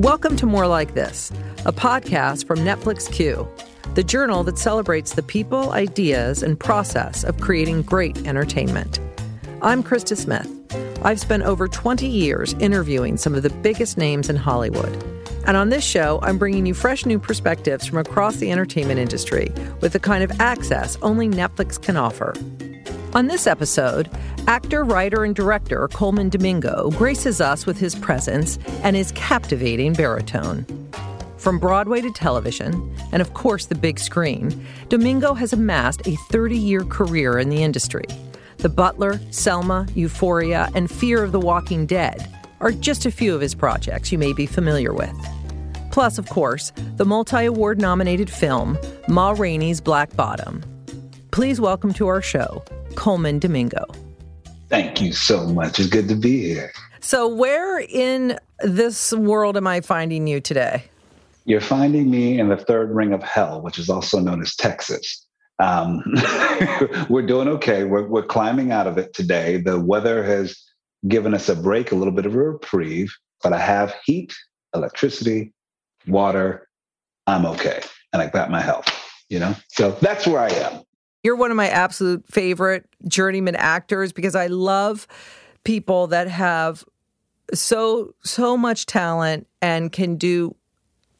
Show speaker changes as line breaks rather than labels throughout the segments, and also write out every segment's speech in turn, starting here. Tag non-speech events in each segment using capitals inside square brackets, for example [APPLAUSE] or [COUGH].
Welcome to More Like This, a podcast from Netflix Queue, the journal that celebrates the people, ideas, and process of creating great entertainment. I'm Krista Smith. I've spent over 20 years interviewing some of the biggest names in Hollywood. And on this show, I'm bringing you fresh new perspectives from across the entertainment industry with the kind of access only Netflix can offer. On this episode, actor, writer, and director Colman Domingo graces us with his presence and his captivating baritone. From Broadway to television, and of course the big screen, Domingo has amassed a 30 year career in the industry. The Butler, Selma, Euphoria, and Fear of the Walking Dead are just a few of his projects you may be familiar with. Plus, of course, the multi award nominated film, Ma Rainey's Black Bottom. Please welcome to our show, Colman Domingo.
Thank you so much. It's good to be here.
So, where in this world am I finding you today?
You're finding me in the third ring of hell, which is also known as Texas. Um, [LAUGHS] we're doing okay. We're, we're climbing out of it today. The weather has given us a break, a little bit of a reprieve, but I have heat, electricity, water. I'm okay. And I got my health, you know? So that's where I am.
You're one of my absolute favorite journeyman actors because I love people that have so so much talent and can do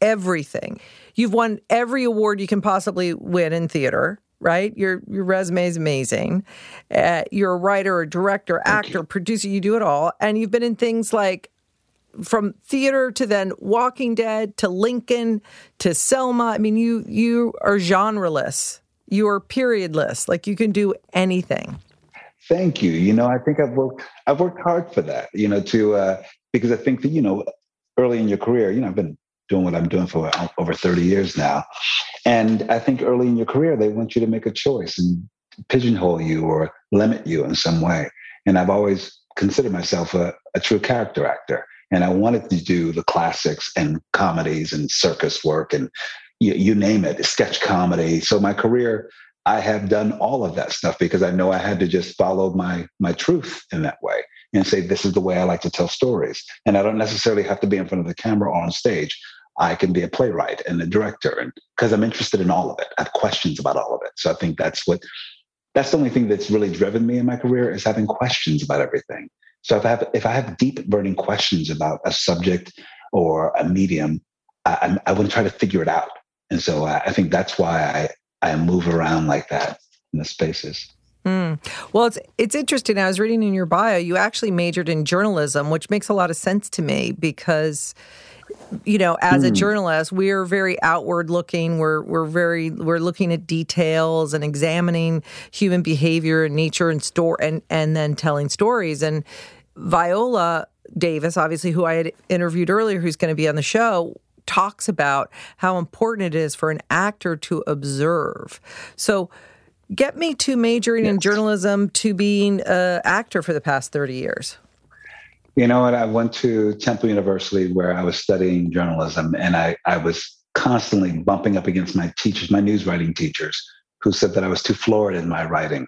everything. You've won every award you can possibly win in theater, right? Your your resume is amazing. Uh, you're a writer, a director, actor, producer. You do it all, and you've been in things like from theater to then Walking Dead to Lincoln to Selma. I mean, you you are genreless you're periodless. Like you can do anything.
Thank you. You know, I think I've worked I've worked hard for that. You know, to uh, because I think that you know, early in your career, you know, I've been doing what I'm doing for over 30 years now, and I think early in your career they want you to make a choice and pigeonhole you or limit you in some way. And I've always considered myself a, a true character actor and I wanted to do the classics and comedies and circus work and you, you name it, sketch comedy. So my career, I have done all of that stuff because I know I had to just follow my my truth in that way and say this is the way I like to tell stories. And I don't necessarily have to be in front of the camera or on stage. I can be a playwright and a director, and because I'm interested in all of it, I have questions about all of it. So I think that's what that's the only thing that's really driven me in my career is having questions about everything. So if I have if I have deep burning questions about a subject or a medium, I, I want to try to figure it out. And so I, I think that's why I, I move around like that in the spaces.
Mm. Well, it's it's interesting. I was reading in your bio, you actually majored in journalism, which makes a lot of sense to me because you know, as a hmm. journalist, we're very outward looking. We're we're very we're looking at details and examining human behavior and nature and store and and then telling stories. And Viola Davis, obviously, who I had interviewed earlier, who's going to be on the show, talks about how important it is for an actor to observe. So, get me to majoring yes. in journalism to being an actor for the past 30 years.
You know what? I went to Temple University where I was studying journalism, and I, I was constantly bumping up against my teachers, my news writing teachers, who said that I was too florid in my writing.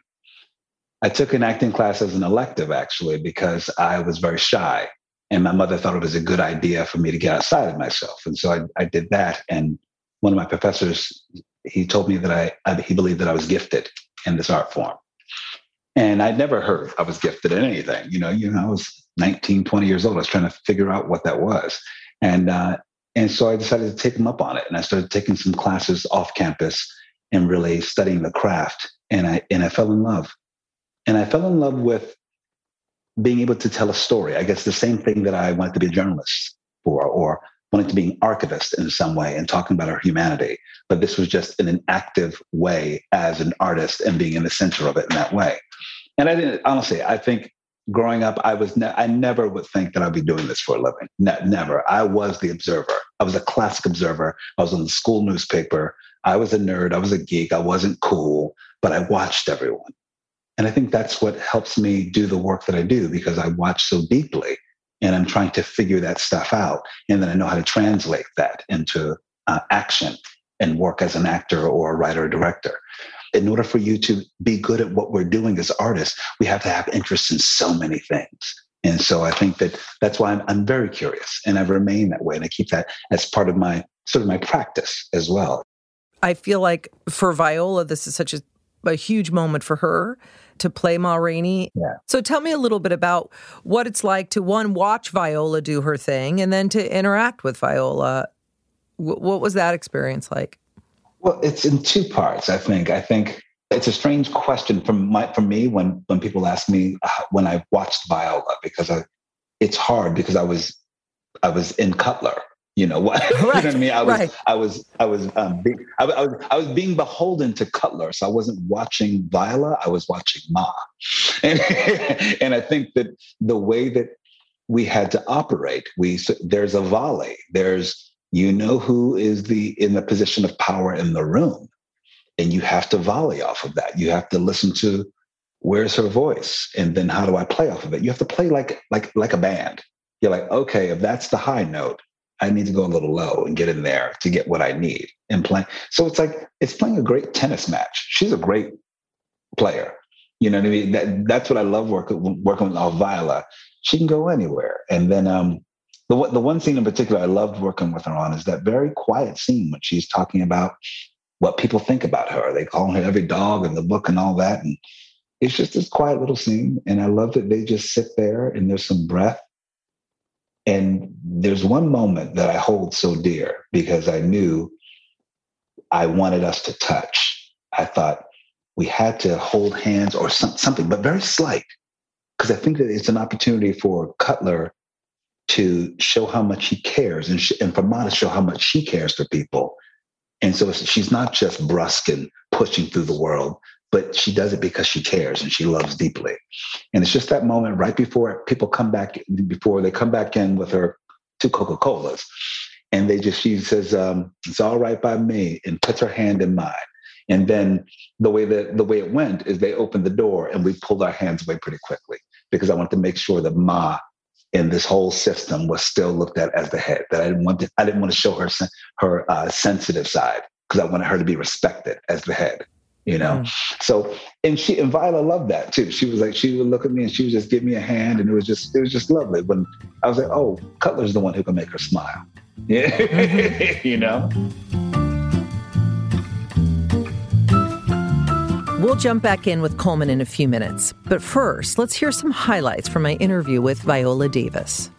I took an acting class as an elective, actually, because I was very shy. And my mother thought it was a good idea for me to get outside of myself. And so I, I did that. And one of my professors, he told me that I, I, he believed that I was gifted in this art form. And I'd never heard I was gifted in anything. You know, you know, I was 19, 20 years old. I was trying to figure out what that was. And uh, and so I decided to take him up on it. And I started taking some classes off campus and really studying the craft. And I and I fell in love. And I fell in love with being able to tell a story. I guess the same thing that I wanted to be a journalist for, or wanted to be an archivist in some way and talking about our humanity. But this was just in an active way as an artist and being in the center of it in that way. And I didn't, honestly, I think growing up, I was, ne- I never would think that I'd be doing this for a living. Ne- never. I was the observer. I was a classic observer. I was on the school newspaper. I was a nerd. I was a geek. I wasn't cool, but I watched everyone. And I think that's what helps me do the work that I do because I watch so deeply and I'm trying to figure that stuff out. And then I know how to translate that into uh, action and work as an actor or a writer or director. In order for you to be good at what we're doing as artists, we have to have interest in so many things. And so I think that that's why I'm, I'm very curious and I remain that way. And I keep that as part of my sort of my practice as well.
I feel like for Viola, this is such a, a huge moment for her to play Ma Rainey.
Yeah.
So tell me a little bit about what it's like to one, watch Viola do her thing and then to interact with Viola. W- what was that experience like?
Well, it's in two parts, I think. I think it's a strange question from my from me when when people ask me uh, when I watched Viola because I, it's hard because I was I was in Cutler. You know [LAUGHS] what? Right. [LAUGHS] you know what I mean? I was right. I was I was um, being, I, I, was I was being beholden to Cutler, so I wasn't watching Viola. I was watching Ma, [LAUGHS] and and I think that the way that we had to operate, we there's a volley. There's you know who is the in the position of power in the room and you have to volley off of that you have to listen to where's her voice and then how do i play off of it you have to play like like like a band you're like okay if that's the high note i need to go a little low and get in there to get what i need and play so it's like it's playing a great tennis match she's a great player you know what i mean that, that's what i love working working with Viola. she can go anywhere and then um the, the one scene in particular I loved working with her on is that very quiet scene when she's talking about what people think about her. They call her every dog in the book and all that. And it's just this quiet little scene. And I love that they just sit there and there's some breath. And there's one moment that I hold so dear because I knew I wanted us to touch. I thought we had to hold hands or some, something, but very slight. Because I think that it's an opportunity for Cutler to show how much he cares and, and for Ma to show how much she cares for people and so she's not just brusque and pushing through the world, but she does it because she cares and she loves deeply. And it's just that moment right before people come back, before they come back in with her two Coca Colas. And they just, she says, um, it's all right by me, and puts her hand in mine. And then the way that the way it went is they opened the door and we pulled our hands away pretty quickly because I wanted to make sure that Ma in this whole system was still looked at as the head. That I didn't want to, I didn't want to show her her uh, sensitive side because I wanted her to be respected as the head. You know, mm. so and she and Viola loved that too. She was like, she would look at me and she would just give me a hand, and it was just it was just lovely. When I was like, oh, Cutler's the one who can make her smile. Yeah, [LAUGHS] mm-hmm. you know.
We'll jump back in with Colman in a few minutes. But first, let's hear some highlights from my interview with Viola Davis.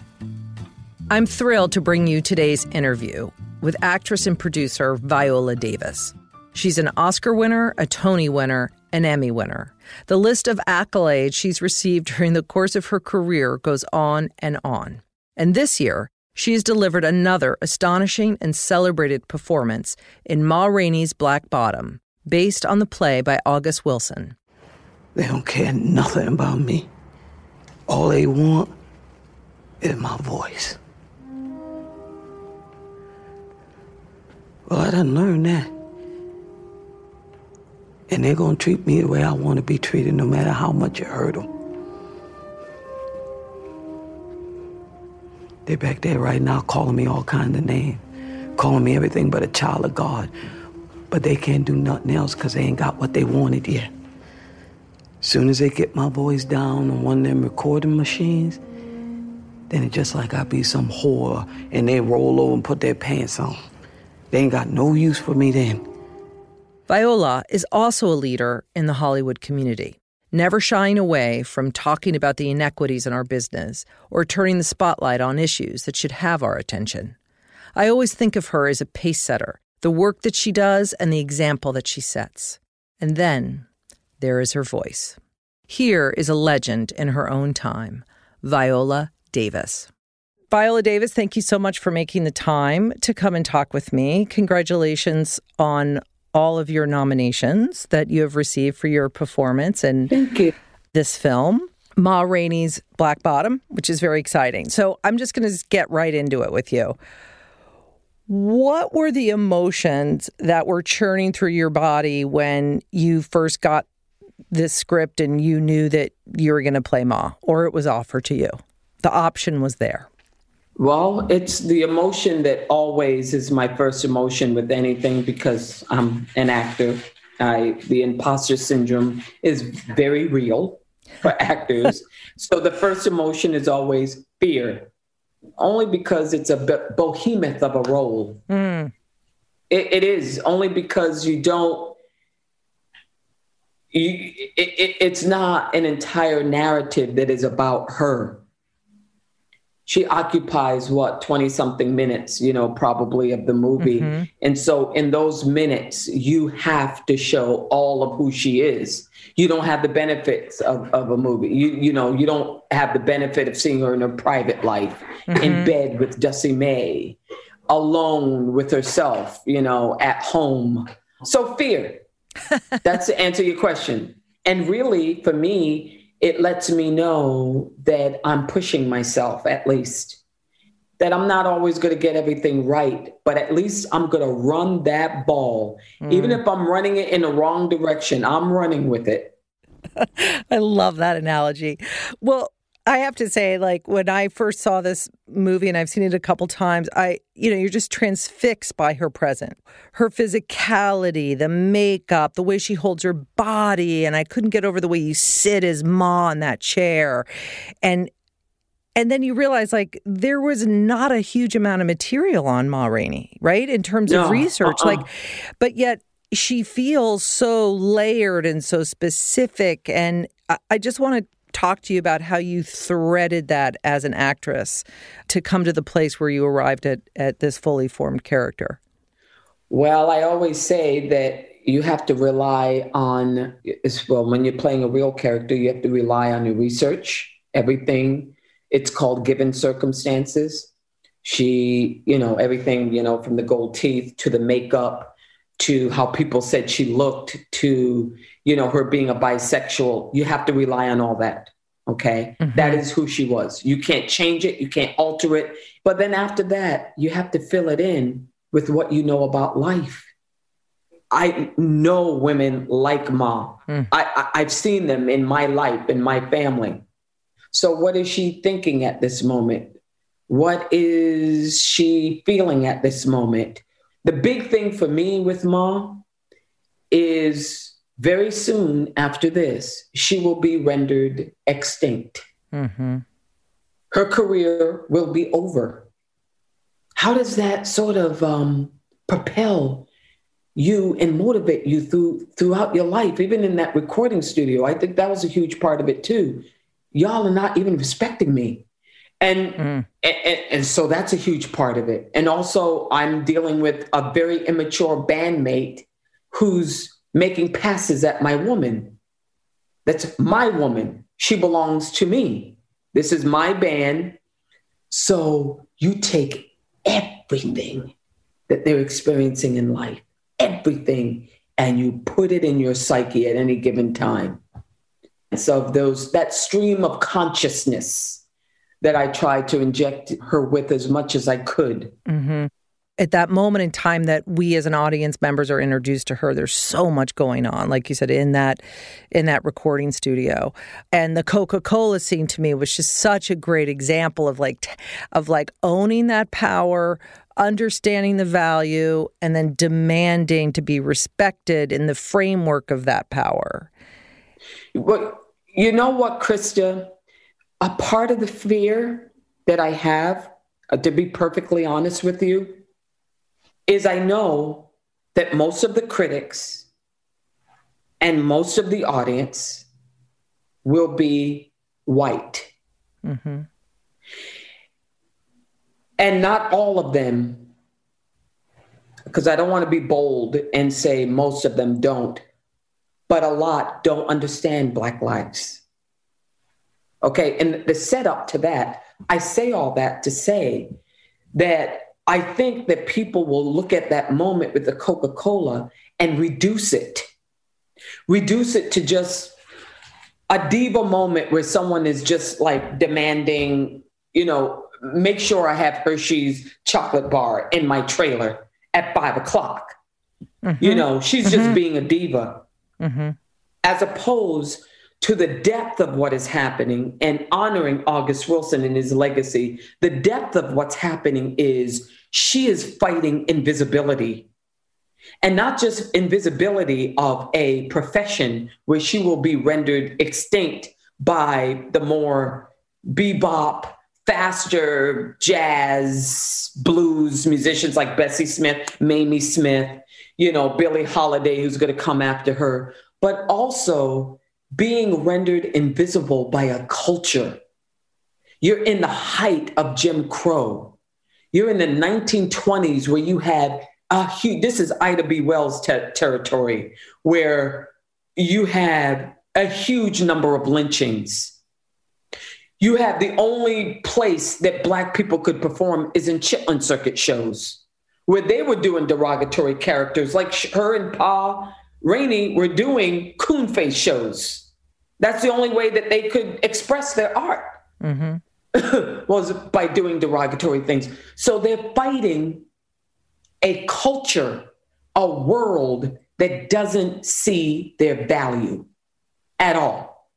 I'm thrilled to bring you today's interview with actress and producer Viola Davis. She's an Oscar winner, a Tony winner, an Emmy winner. The list of accolades she's received during the course of her career goes on and on. And this year, she has delivered another astonishing and celebrated performance in Ma Rainey's Black Bottom, based on the play by August Wilson.
They don't care nothing about me. All they want is my voice. Well, I done learned that. And they're gonna treat me the way I want to be treated, no matter how much it hurt them. They're back there right now calling me all kinds of names, calling me everything but a child of God, but they can't do nothing else because they ain't got what they wanted yet. Soon as they get my voice down on one of them recording machines, then it's just like I be some whore and they roll over and put their pants on. They ain't got no use for me then.
Viola is also a leader in the Hollywood community, never shying away from talking about the inequities in our business or turning the spotlight on issues that should have our attention. I always think of her as a pace setter the work that she does, and the example that she sets. And then there is her voice. Here is a legend in her own time Viola Davis. Viola Davis, thank you so much for making the time to come and talk with me. Congratulations on all of your nominations that you have received for your performance and
thank you.
this film. Ma Rainey's Black Bottom, which is very exciting. So I'm just going to get right into it with you. What were the emotions that were churning through your body when you first got this script and you knew that you were going to play Ma or it was offered to you? The option was there.
Well, it's the emotion that always is my first emotion with anything because I'm an actor. I, the imposter syndrome is very real.
for [LAUGHS] actors. so the first emotion is always fear, only because it's a behemoth of a role. Mm. It, it is only because you don't. You, it, it, it's not an entire narrative that is about her she occupies what 20 something minutes you know probably of the movie. Mm-hmm. and so in those minutes you have to show all of who she is. You don't have the benefits of, of a movie. You you know you don't have the benefit of seeing her in her private life mm-hmm. in bed with Dussie Mae alone with herself you know at home. So fear. [LAUGHS] That's to answer your question. And really for me it lets me know that I'm pushing myself at least. That I'm not always going to get everything right, but at least I'm going to run that ball. Mm. Even if I'm running it in the wrong direction, I'm running with it. [LAUGHS]
I love that analogy. Well, I have to say, like when I first saw this movie, and I've seen it a couple times, I, you know, you're just transfixed by her present, her physicality, the makeup, the way she holds her body, and I couldn't get over the way you sit as Ma in that chair, and and then you realize like there was not a huge amount of material on Ma Rainey, right, in terms no, of research, uh-uh. like, but yet she feels so layered and so specific, and I, I just want to talk to you about how you threaded that as an actress to come to the place where you arrived at, at this fully formed character?
Well, I always say that you have to rely on, well, when you're playing a real character, you have to rely on your research, everything. It's called given circumstances. She, you know, everything, you know, from the gold teeth to the makeup to how people said she looked to you know her being a bisexual. You have to rely on all that okay? Mm-hmm. that is who she was. You can't change it. You can't alter it. But then after that you have to fill it in with what you know about life. I know women like ma. Mm. I, I i've seen them in my life in my family. So what is she thinking at this moment? What is she feeling at this moment the big thing for me with Ma is very soon after this, she will be rendered extinct. Mm-hmm. Her career will be over. How does that sort of um, propel you and motivate you through throughout your life, even in that recording studio? I think that was a huge part of it too. Y'all are not even respecting me. And, mm. and, and so that's a huge part of it. And also, I'm dealing with a very immature bandmate who's making passes at my woman. That's my woman. She belongs to me. This is my band. So you take everything that they're experiencing in life, everything, and you put it in your psyche at any given time. And so those that stream of consciousness that I tried to inject her with as much as I could. Mm-hmm.
At that moment in time that we as an audience members are introduced to her, there's so much going on, like you said, in that in that recording studio. And the Coca-Cola scene to me was just such a great example of like of like owning that power, understanding the value, and then demanding to be respected in the framework of that power.
But you know what, Krista? A part of the fear that I have, uh, to be perfectly honest with you, is I know that most of the critics and most of the audience will be white. Mm-hmm. And not all of them, because I don't want to be bold and say most of them don't, but a lot don't understand Black lives. Okay. And the setup to that, I say all that to say that I think that people will look at that moment with the Coca Cola and reduce it, reduce it to just a diva moment where someone is just like demanding, you know, make sure I have Hershey's chocolate bar in my trailer at five o'clock. Mm-hmm. You know, she's mm-hmm. just being a diva. Mm-hmm. As opposed to the depth of what is happening and honoring August Wilson and his legacy, the depth of what's happening is she is fighting invisibility. And not just invisibility of a profession where she will be rendered extinct, by the more bebop, faster jazz, blues musicians like Bessie Smith, Mamie Smith, you know, Billie Holiday, who's going to come after her, but also being rendered invisible by a culture. You're in the height of Jim Crow. You're in the 1920s where you had a huge, this is Ida B. Wells te- territory, where you had a huge number of lynchings. You have the only place that Black people could perform is in Chitlin Circuit shows, where they were doing derogatory characters, like her and Pa Rainey were doing coon face shows. That's the only way that they could express their art mm-hmm. [LAUGHS] was by doing derogatory things. So they're fighting a culture, a world that doesn't see their value at all.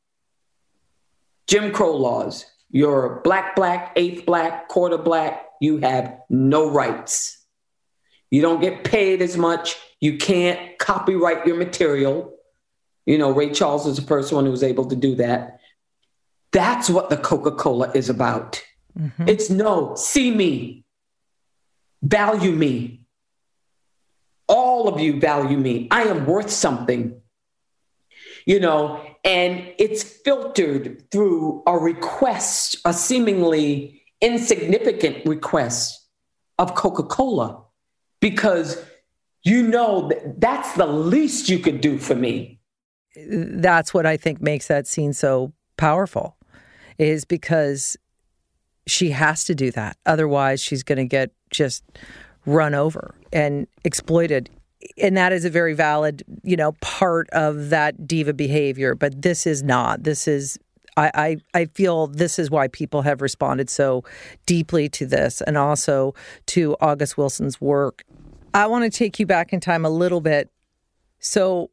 Jim Crow laws, you're black, black, eighth black, quarter black, you have no rights. You don't get paid as much. You can't copyright your material. You know, Ray Charles is the first one who was able to do that. That's what the Coca Cola is about. Mm-hmm. It's no, see me, value me. All of you value me. I am worth something. You know, and it's filtered through a request, a seemingly insignificant request of Coca Cola, because you know that that's the least you could do for me.
That's what I think makes that scene so powerful, is because she has to do that. Otherwise, she's going to get just run over and exploited and that is a very valid you know part of that diva behavior but this is not this is I, I, I feel this is why people have responded so deeply to this and also to August Wilson's work. I want to take you back in time a little bit. So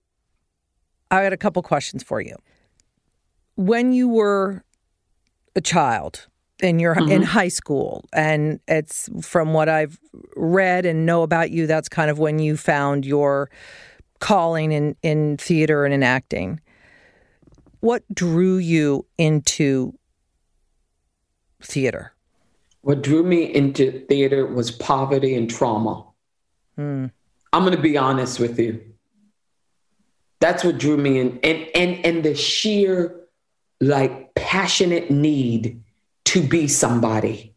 I got a couple questions for you. When you were a child, in your mm-hmm. in high school and it's from what I've read and know about you that's kind of when you found your calling in in theater and in acting what drew you into theater
what drew me into theater was poverty and trauma mm. i'm going to be honest with you that's what drew me in and and and the sheer like passionate need to be somebody.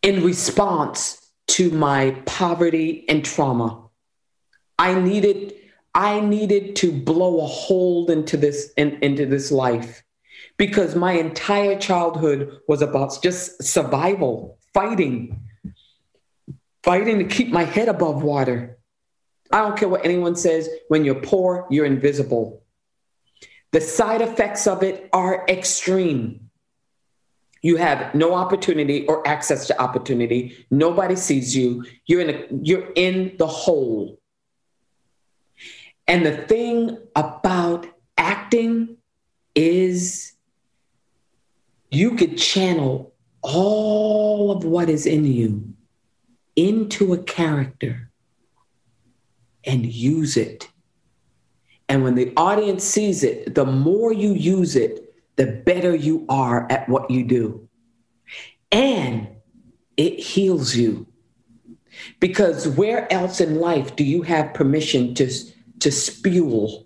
In response to my poverty and trauma, I needed I needed to blow a hole into this in, into this life because my entire childhood was about just survival, fighting, fighting to keep my head above water. I don't care what anyone says. When you're poor, you're invisible. The side effects of it are extreme. You have no opportunity or access to opportunity. Nobody sees you. You're in a, you're in the hole. And the thing about acting is you could channel all of what is in you into a character and use it and when the audience sees it, the more you use it, the better you are at what you do. And it heals you. Because where else in life do you have permission to, to spew,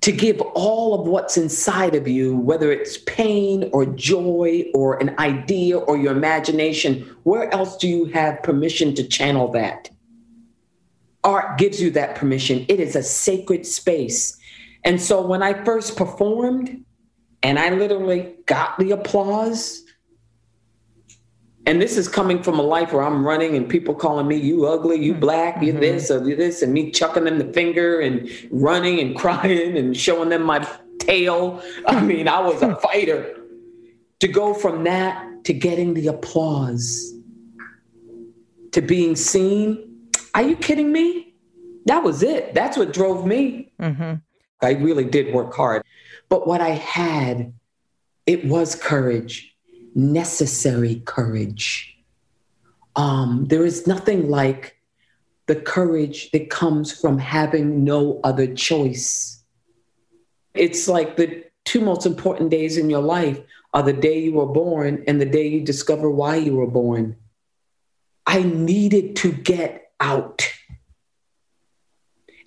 to give all of what's inside of you, whether it's pain or joy or an idea or your imagination? Where else do you have permission to channel that? Art gives you that permission. It is a sacred space. And so when I first performed and I literally got the applause, and this is coming from a life where I'm running and people calling me, you ugly, you black, you mm-hmm. this or you this, and me chucking them the finger and running and crying and showing them my tail. [LAUGHS] I mean, I was a [LAUGHS] fighter. To go from that to getting the applause, to being seen, are you kidding me? That was it. That's what drove me. Mm-hmm. I really did work hard. But what I had, it was courage, necessary courage. Um, there is nothing like the courage that comes from having no other choice. It's like the two most important days in your life are the day you were born and the day you discover why you were born. I needed to get out.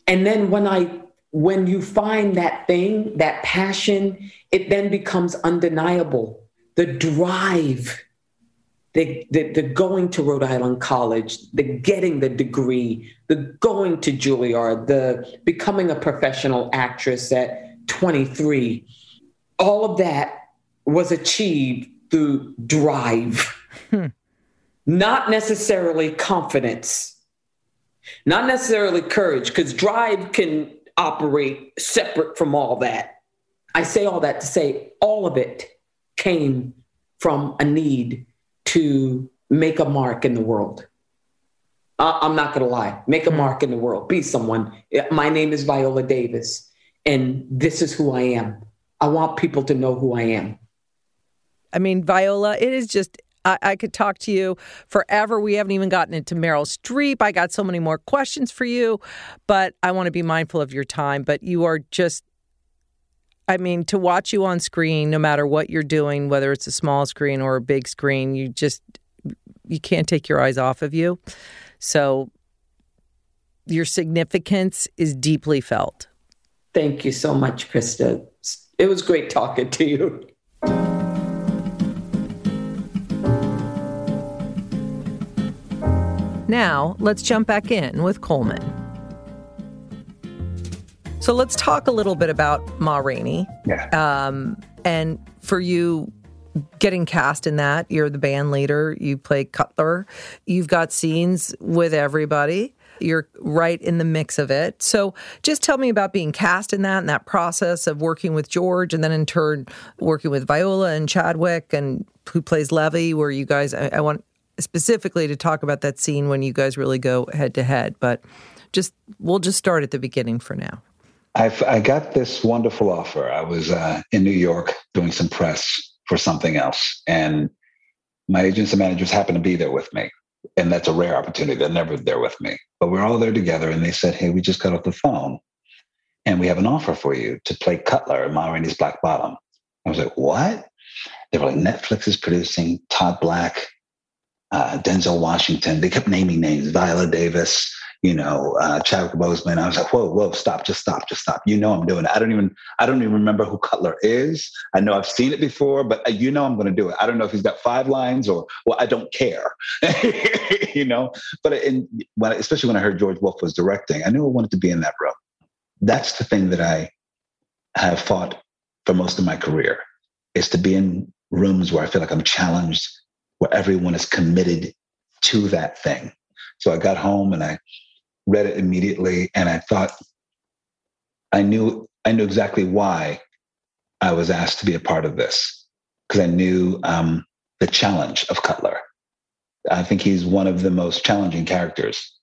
And then when I when you find that thing, that passion, it then becomes undeniable. The drive, the, the, the, going to Rhode Island College, the getting the degree, the going to Juilliard, the becoming a professional actress at 23, all of that was achieved through drive, hmm. not necessarily confidence, not necessarily courage, because drive can operate separate from all that. I say all that to say all of it came from a need to make a mark in the world. I'm not going to lie, make a hmm. mark in the world, be someone. My name is Viola Davis, and this is who I am. I want people to know who I am.
I mean, Viola, it is just I, I, could talk to you forever. We haven't even gotten into Meryl Streep. I got so many more questions for you, but I want to be mindful of your time. But you are just, I mean, to watch you on screen, no matter what you're doing, whether it's a small screen or a big screen, you just, you can't take your eyes off of you. So your significance is deeply felt.
Thank you so much, Krista. It was great talking to you.
Now, let's jump back in with Colman. So let's talk a little bit about Ma Rainey.
Yeah.
Um, and for you getting cast in that, you're the band leader, you play Cutler, you've got scenes with everybody. You're right in the mix of it. So just tell me about being cast in that and that process of working with George and then in turn working with Viola and Chadwick and who plays Levee, where you guys, I, I want specifically to talk about that scene when you guys really go head to head, but just we'll just start at the beginning for now.
I've, I got this wonderful offer. I was uh, in New York doing some press for something else, and my agents and managers happened to be there with me. And that's a rare opportunity. They're never there with me. But we're all there together, and they said, Hey, we just got off the phone, and we have an offer for you to play Cutler in Ma Rainey's Black Bottom. I was like, What? They were like, Netflix is producing Todd Black uh, Denzel Washington. They kept naming names, Viola Davis, you know, uh, Chadwick Boseman. I was like, whoa, whoa, stop, just stop, just stop. You know, I'm doing it. I don't even, I don't even remember who Cutler is. I know I've seen it before, but uh, you know, I'm going to do it. I don't know if he's got five lines or, well, I don't care, [LAUGHS] you know. But in, when, especially when I heard George Wolfe was directing, I knew I wanted to be in that room. That's the thing that I have fought for most of my career is to be in rooms where I feel like I'm challenged where everyone is committed to that thing. So I got home and I read it immediately and I thought I knew I knew exactly why I was asked to be a part of this because I knew um, the challenge of Cutler. I think he's one of the most challenging characters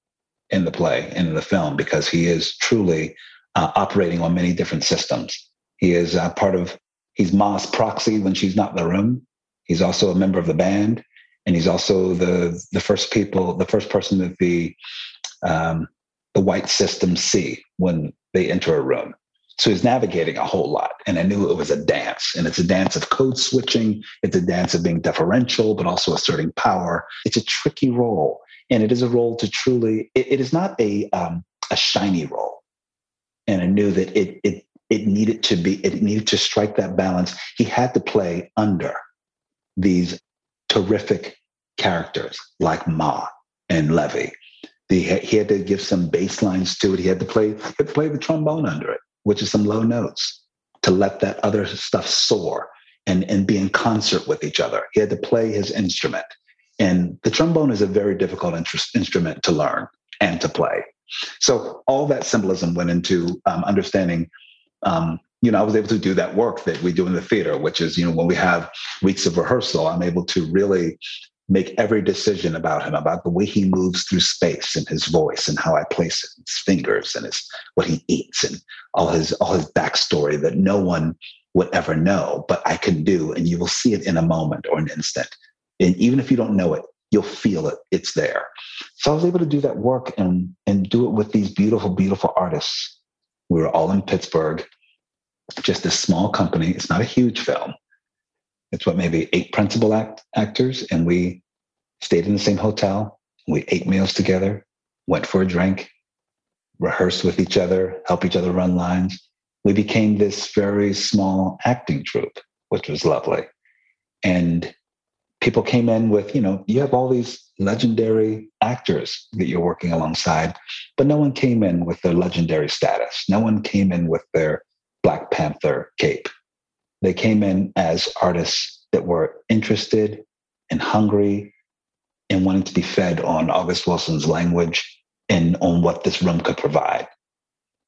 in the play in the film because he is truly uh, operating on many different systems. He is uh, part of he's Ma's proxy when she's not in the room. He's also a member of the band, and he's also the the first people, the first person that the um, the white systems see when they enter a room. So he's navigating a whole lot, and I knew it was a dance, and it's a dance of code switching. It's a dance of being deferential, but also asserting power. It's a tricky role, and it is a role to truly. it, it is not a um, a shiny role, and I knew that it it it needed to be it needed to strike that balance. He had to play under these terrific characters like Ma and Levee. The, he had to give some bass lines to it. He had to play he had to play the trombone under it, which is some low notes, to let that other stuff soar and, and be in concert with each other. He had to play his instrument. And the trombone is a very difficult instrument to learn and to play. So all that symbolism went into um, understanding um, you know, I was able to do that work that we do in the theater, which is, you know, when we have weeks of rehearsal, I'm able to really make every decision about him, about the way he moves through space and his voice and how I place his fingers and his what he eats and all his all his backstory that no one would ever know, but I can do, and you will see it in a moment or an instant. And even if you don't know it, you'll feel it. It's there. So I was able to do that work and and do it with these beautiful, beautiful artists. We were all in Pittsburgh just a small company. It's not a huge film. It's what maybe eight principal act actors, and we stayed in the same hotel. We ate meals together, went for a drink, rehearsed with each other, help each other run lines. We became this very small acting troupe, which was lovely. And people came in with, you know, you have all these legendary actors that you're working alongside, but no one came in with their legendary status. No one came in with their Black Panther cape. They came in as artists that were interested and hungry and wanting to be fed on August Wilson's language and on what this room could provide.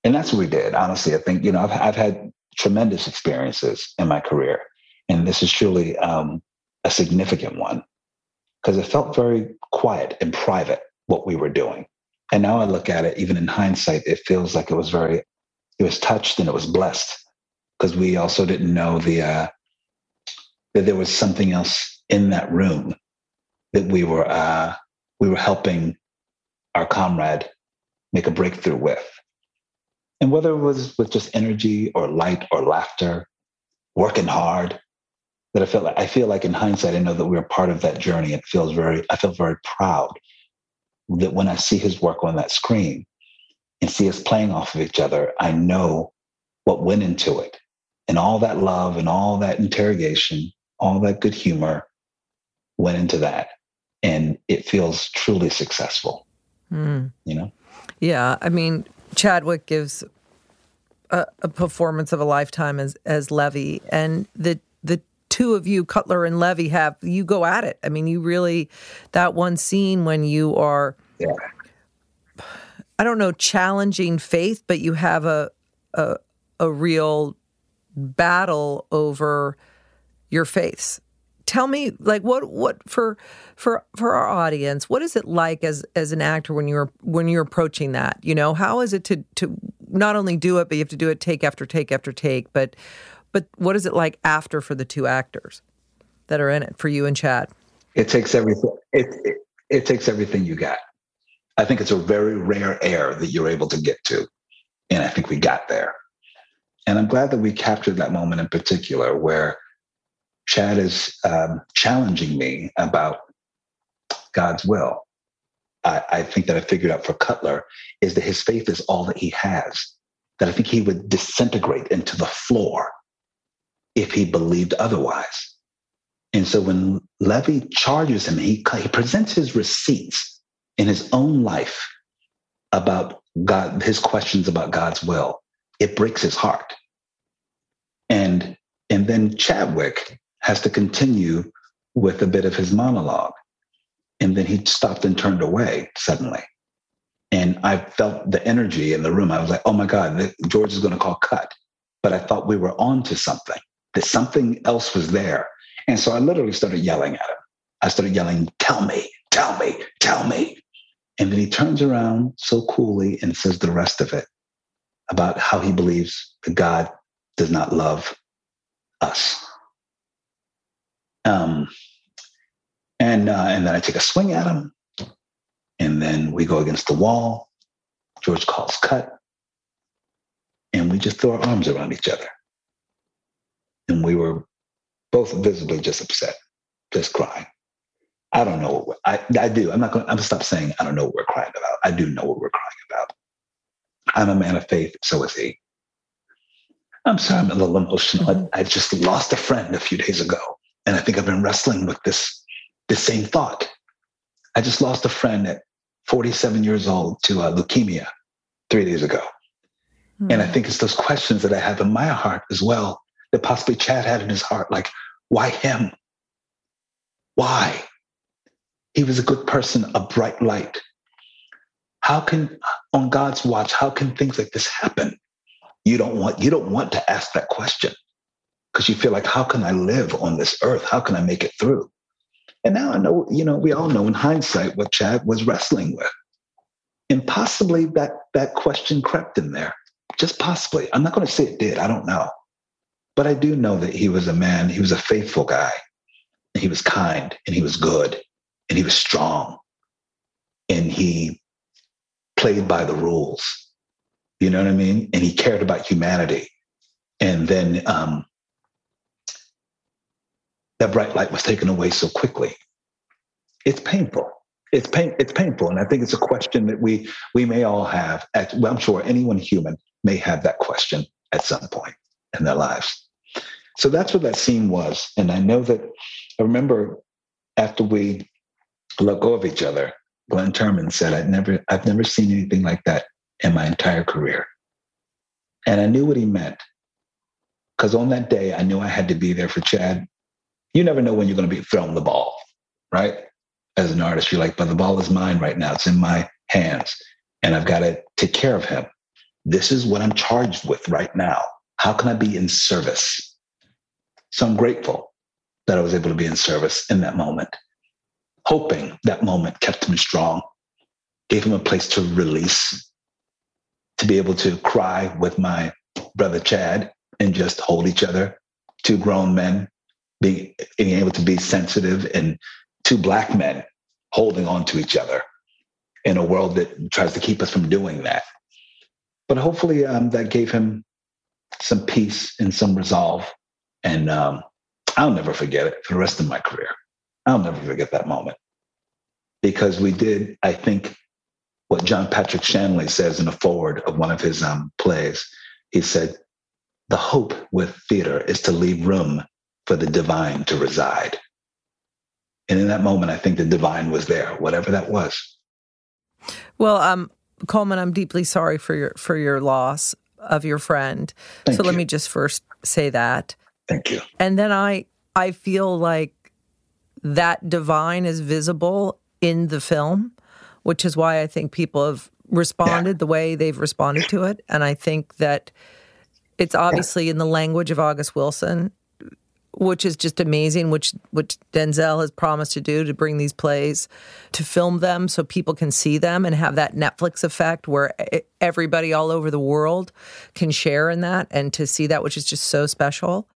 And that's what we did. Honestly, I think, you know, I've, I've had tremendous experiences in my career. And this is truly um, a significant one because it felt very quiet and private what we were doing. And now I look at it, even in hindsight, it feels like it was very, it was touched and it was blessed because we also didn't know the uh, that there was something else in that room that we were uh, we were helping our comrade make a breakthrough with. And whether it was with just energy or light or laughter, working hard, that I felt like I feel like in hindsight, I know that we were part of that journey. It feels very, I feel very proud that when I see his work on that screen and see us playing off of each other, I know what went into it and all that love and all that interrogation, all that good humor went into that. And it feels truly successful. Mm. You know?
Yeah. I mean, Chadwick gives a, a, performance of a lifetime as as Levee. And the the two of you, Cutler and Levee, have you go at it. I mean, you really that one scene when you are yeah. I don't know, challenging faith, but you have a a, a real battle over your faiths. Tell me, like, what what for for for our audience, what is it like as as an actor when you're when you're approaching that? You know, how is it to to not only do it, but you have to do it take after take after take. But but what is it like after for the two actors that are in it for you and Chad?
It takes everything. It, it, it takes everything you got. I think it's a very rare air that you're able to get to, and I think we got there. And I'm glad that we captured that moment in particular where Chad is um, challenging me about God's will. I, I, think that I figured out for Cutler is that his faith is all that he has. That I think he would disintegrate into the floor if he believed otherwise. And so when Levee charges him, he, he presents his receipts in his own life about God, his questions about God's will it breaks his heart. And and then Chadwick has to continue with a bit of his monologue. And then he stopped and turned away suddenly. And I felt the energy in the room. I was like, oh my God, George is going to call cut. But I thought we were on to something, that something else was there. And so I literally started yelling at him. I started yelling, tell me, tell me, tell me. And then he turns around so coolly and says the rest of it about how he believes that God does not love us. Um, and uh, and then I take a swing at him, and then we go against the wall. George calls cut, and we just throw our arms around each other. And we were both visibly just upset, just crying. I don't know what I, I do. I'm not going. I'm gonna stop saying I don't know what we're crying about. I do know what we're crying about. I'm a man of faith, so is he. I'm sorry, I'm a little emotional. I, mm-hmm. I just lost a friend a few days ago, and I think I've been wrestling with this this same thought. I just lost a friend at 47 years old to uh, leukemia three days ago, mm-hmm. and I think it's those questions that I have in my heart as well that possibly Chad had in his heart, like, why him? Why? He was a good person, a bright light, how can on god's watch how can things like this happen? You don't want you don't want to ask that question. Because you feel like how can i live on this earth? How can i make it through? And now i know you know we all know in hindsight what chad was wrestling with. And possibly that that question crept in there. Just possibly. I'm not going to say it did. I don't know. But i do know that he was a man he was a faithful guy. He was kind and he was good and he was strong and he played by the rules. You know what I mean? And he cared about humanity. And then um, that bright light was taken away so quickly. It's painful. It's pain. It's painful, and I think it's a question that we we may all have. At, well, I'm sure anyone human may have that question at some point in their lives. So that's what that scene was, and I know that I remember after we let go of each other, Glenn Turman said, "I've never I've never seen anything like that in my entire career," and I knew what he meant because on that day I knew I had to be there for Chad you never know when you're going to be thrown the ball, right? As an artist, you're like, but the ball is mine right now. It's in my hands, and I've got to take care of him. This is what I'm charged with right now. How can I be in service? So I'm grateful that I was able to be in service in that moment, hoping that moment kept him strong, gave him a place to release, to be able to cry with my brother Chad and just hold each other, two grown men being, being able to be sensitive and two black men holding on to each other in a world that tries to keep us from doing that. But hopefully um, that gave him some peace and some resolve. And um, I'll never forget it for the rest of my career. I'll never forget that moment because we did, I think, what John Patrick Shanley says in a foreword of one of his um, plays. He said, The hope with theater is to leave room for the divine to reside. And in that moment, I think the divine was there, whatever that was.
Well, um, Colman, I'm deeply sorry for your for your loss of your friend.
Thank
so
you.
let me just first say that.
Thank you.
And then I I feel like that divine is visible in the film, which is why I think people have responded yeah. the way they've responded to it. And I think that it's obviously in the language of August Wilson which is just amazing, which which Denzel has promised to do to bring these plays to film them so people can see them and have that Netflix effect where everybody all over the world can share in that and to see that which is just so special.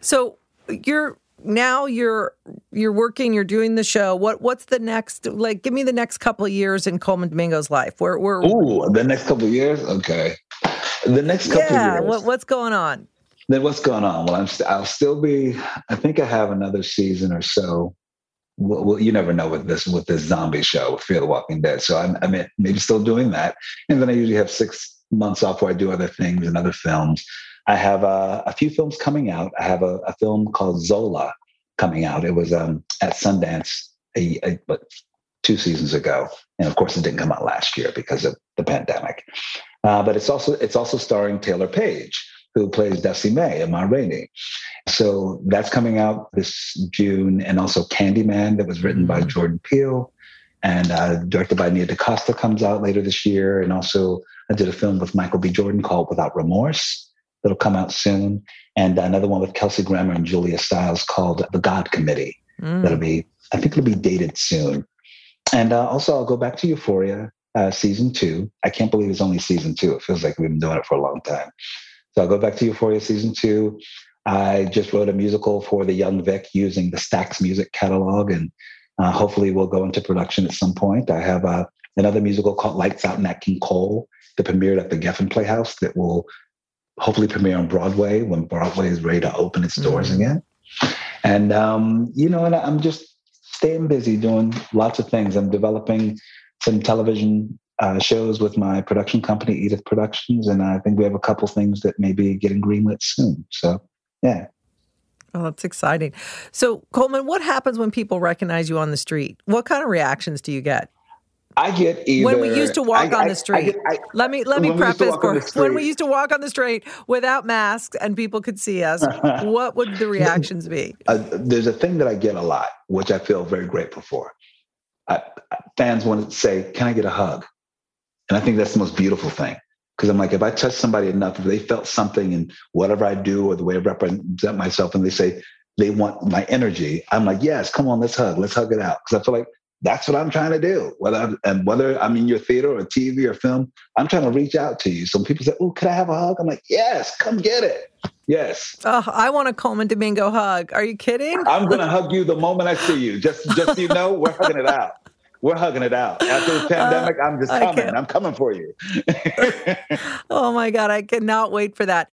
So you're now you're you're working, you're doing the show. What what's the next like give me the next couple of years in Colman Domingo's life. Where where
Ooh, the next couple of years? Okay. The next couple
yeah,
of years.
What, what's going on?
then what's going on? Well, I'm st- I'll still be. I think I have another season or so. Well, well, you never know with this with this zombie show, with Fear the Walking Dead. So I'm, I mean, maybe still doing that, and then I usually have six months off where I do other things and other films. I have uh, a few films coming out. I have a, a, film called Zola coming out. It was um, at Sundance a, a, but two seasons ago, and of course, it didn't come out last year because of the pandemic. Uh, but it's also it's also starring Taylour Paige, who plays Dussie Mae and Ma Rainey. So that's coming out this June, and also Candyman that was written by mm-hmm. Jordan Peele and uh, directed by Nia DaCosta comes out later this year. And also I did a film with Michael B. Jordan called Without Remorse that'll come out soon, and another one with Kelsey Grammer and Julia Stiles called The God Committee. Mm. That'll be I think it'll be dated soon. And uh, also I'll go back to Euphoria. Uh, season two. I can't believe it's only season two. It feels like we've been doing it for a long time. So I'll go back to Euphoria season two. I just wrote a musical for the Young Vic using the Stax music catalog, and uh, hopefully we'll go into production at some point. I have uh, another musical called Lights Out Nat King Cole that premiered at the Geffen Playhouse that will hopefully premiere on Broadway when Broadway is ready to open its doors mm-hmm. again. And um, you know, and I'm just staying busy doing lots of things. I'm developing some television uh, shows with my production company, Edith Productions, and I think we have a couple things that may be getting greenlit soon. So, yeah.
Oh, that's exciting. So, Colman, what happens when people recognize you on the street? What kind of reactions do you get?
I get either
when we used to walk
I,
on the street. I, I, let me let me preface for when we [LAUGHS] used to walk on the street without masks and people could see us. [LAUGHS] what would the reactions be?
Uh, there's a thing that I get a lot, which I feel very grateful for. fans want to say, "Can I get a hug?" And I think that's the most beautiful thing. Because I'm like, if I touch somebody enough, if they felt something in whatever I do or the way I represent myself, and they say they want my energy, I'm like, yes, come on, let's hug, let's hug it out. Because I feel like that's what I'm trying to do. Whether I'm, and whether I'm in your theater or TV or film, I'm trying to reach out to you. So people say, "Oh, could I have a hug?" I'm like, "Yes, come get it." Yes.
Oh, I want a Colman Domingo hug. Are you kidding?
I'm gonna hug you the moment I see you. Just, just so you know, we're hugging it out we're hugging it out. After the uh, pandemic, uh, I'm just coming. I'm coming for you. [LAUGHS]
oh my God, I cannot wait for that.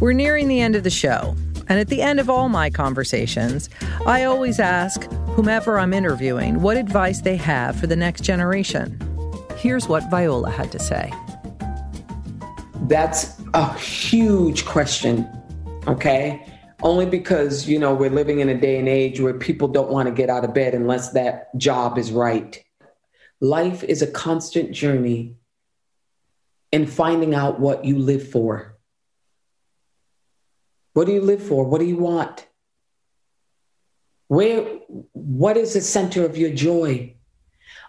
We're nearing the end of the show, and at the end of all my conversations, I always ask whomever I'm interviewing what advice they have for the next generation. Here's what Viola had to say.
That's a huge question, okay? Only because, you know, we're living in a day and age where people don't want to get out of bed unless that job is right. Life is a constant journey in finding out what you live for. What do you live for? What do you want? Where what is the center of your joy?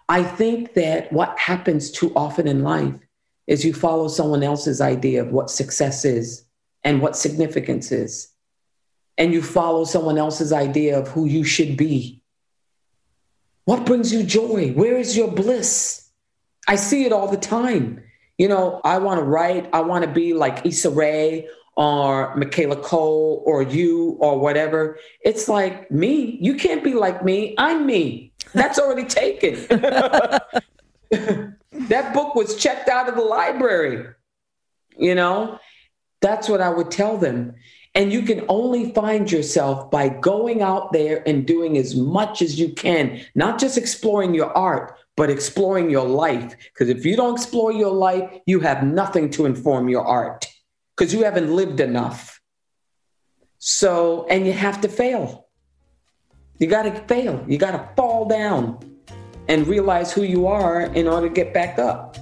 I think that what happens too often in life is you follow someone else's idea of what success is and what significance is. And you follow someone else's idea of who you should be. What brings you joy? Where is your bliss? I see it all the time. You know, I want to write, I want to be like Issa Rae or Michaela Coel or you or whatever. It's like me. You can't be like me. I'm me. That's already taken. [LAUGHS] that book was checked out of the library. You know, that's what I would tell them. And you can only find yourself by going out there and doing as much as you can, not just exploring your art, but exploring your life. Because if you don't explore your life, you have nothing to inform your art because you haven't lived enough. So, and you have to fail. You got to fail. You got to fall down and realize who you are in order to get back up.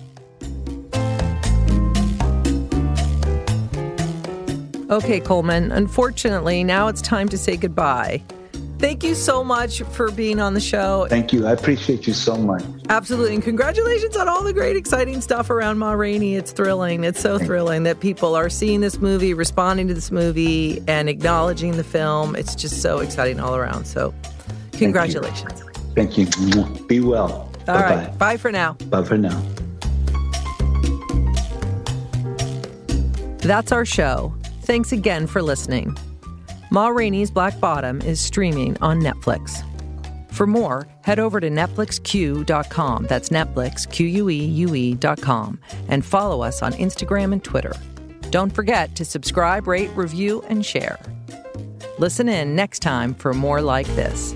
Okay, Colman, unfortunately, now it's time to say goodbye. Thank you so much for being on the show.
Thank you. I appreciate you so much.
Absolutely. And congratulations on all the great, exciting stuff around Ma Rainey. It's thrilling. It's so thrilling that people are seeing this movie, responding to this movie, and acknowledging the film. It's just so exciting all around. So, congratulations.
Thank you. Thank you. Be well.
All Bye-bye. right. Bye for now.
Bye for now.
That's our show. Thanks again for listening. Ma Rainey's Black Bottom is streaming on Netflix. For more, head over to NetflixQueue.com. That's Netflix, Q U E U E.com, and follow us on Instagram and Twitter. Don't forget to subscribe, rate, review, and share. Listen in next time for more like this.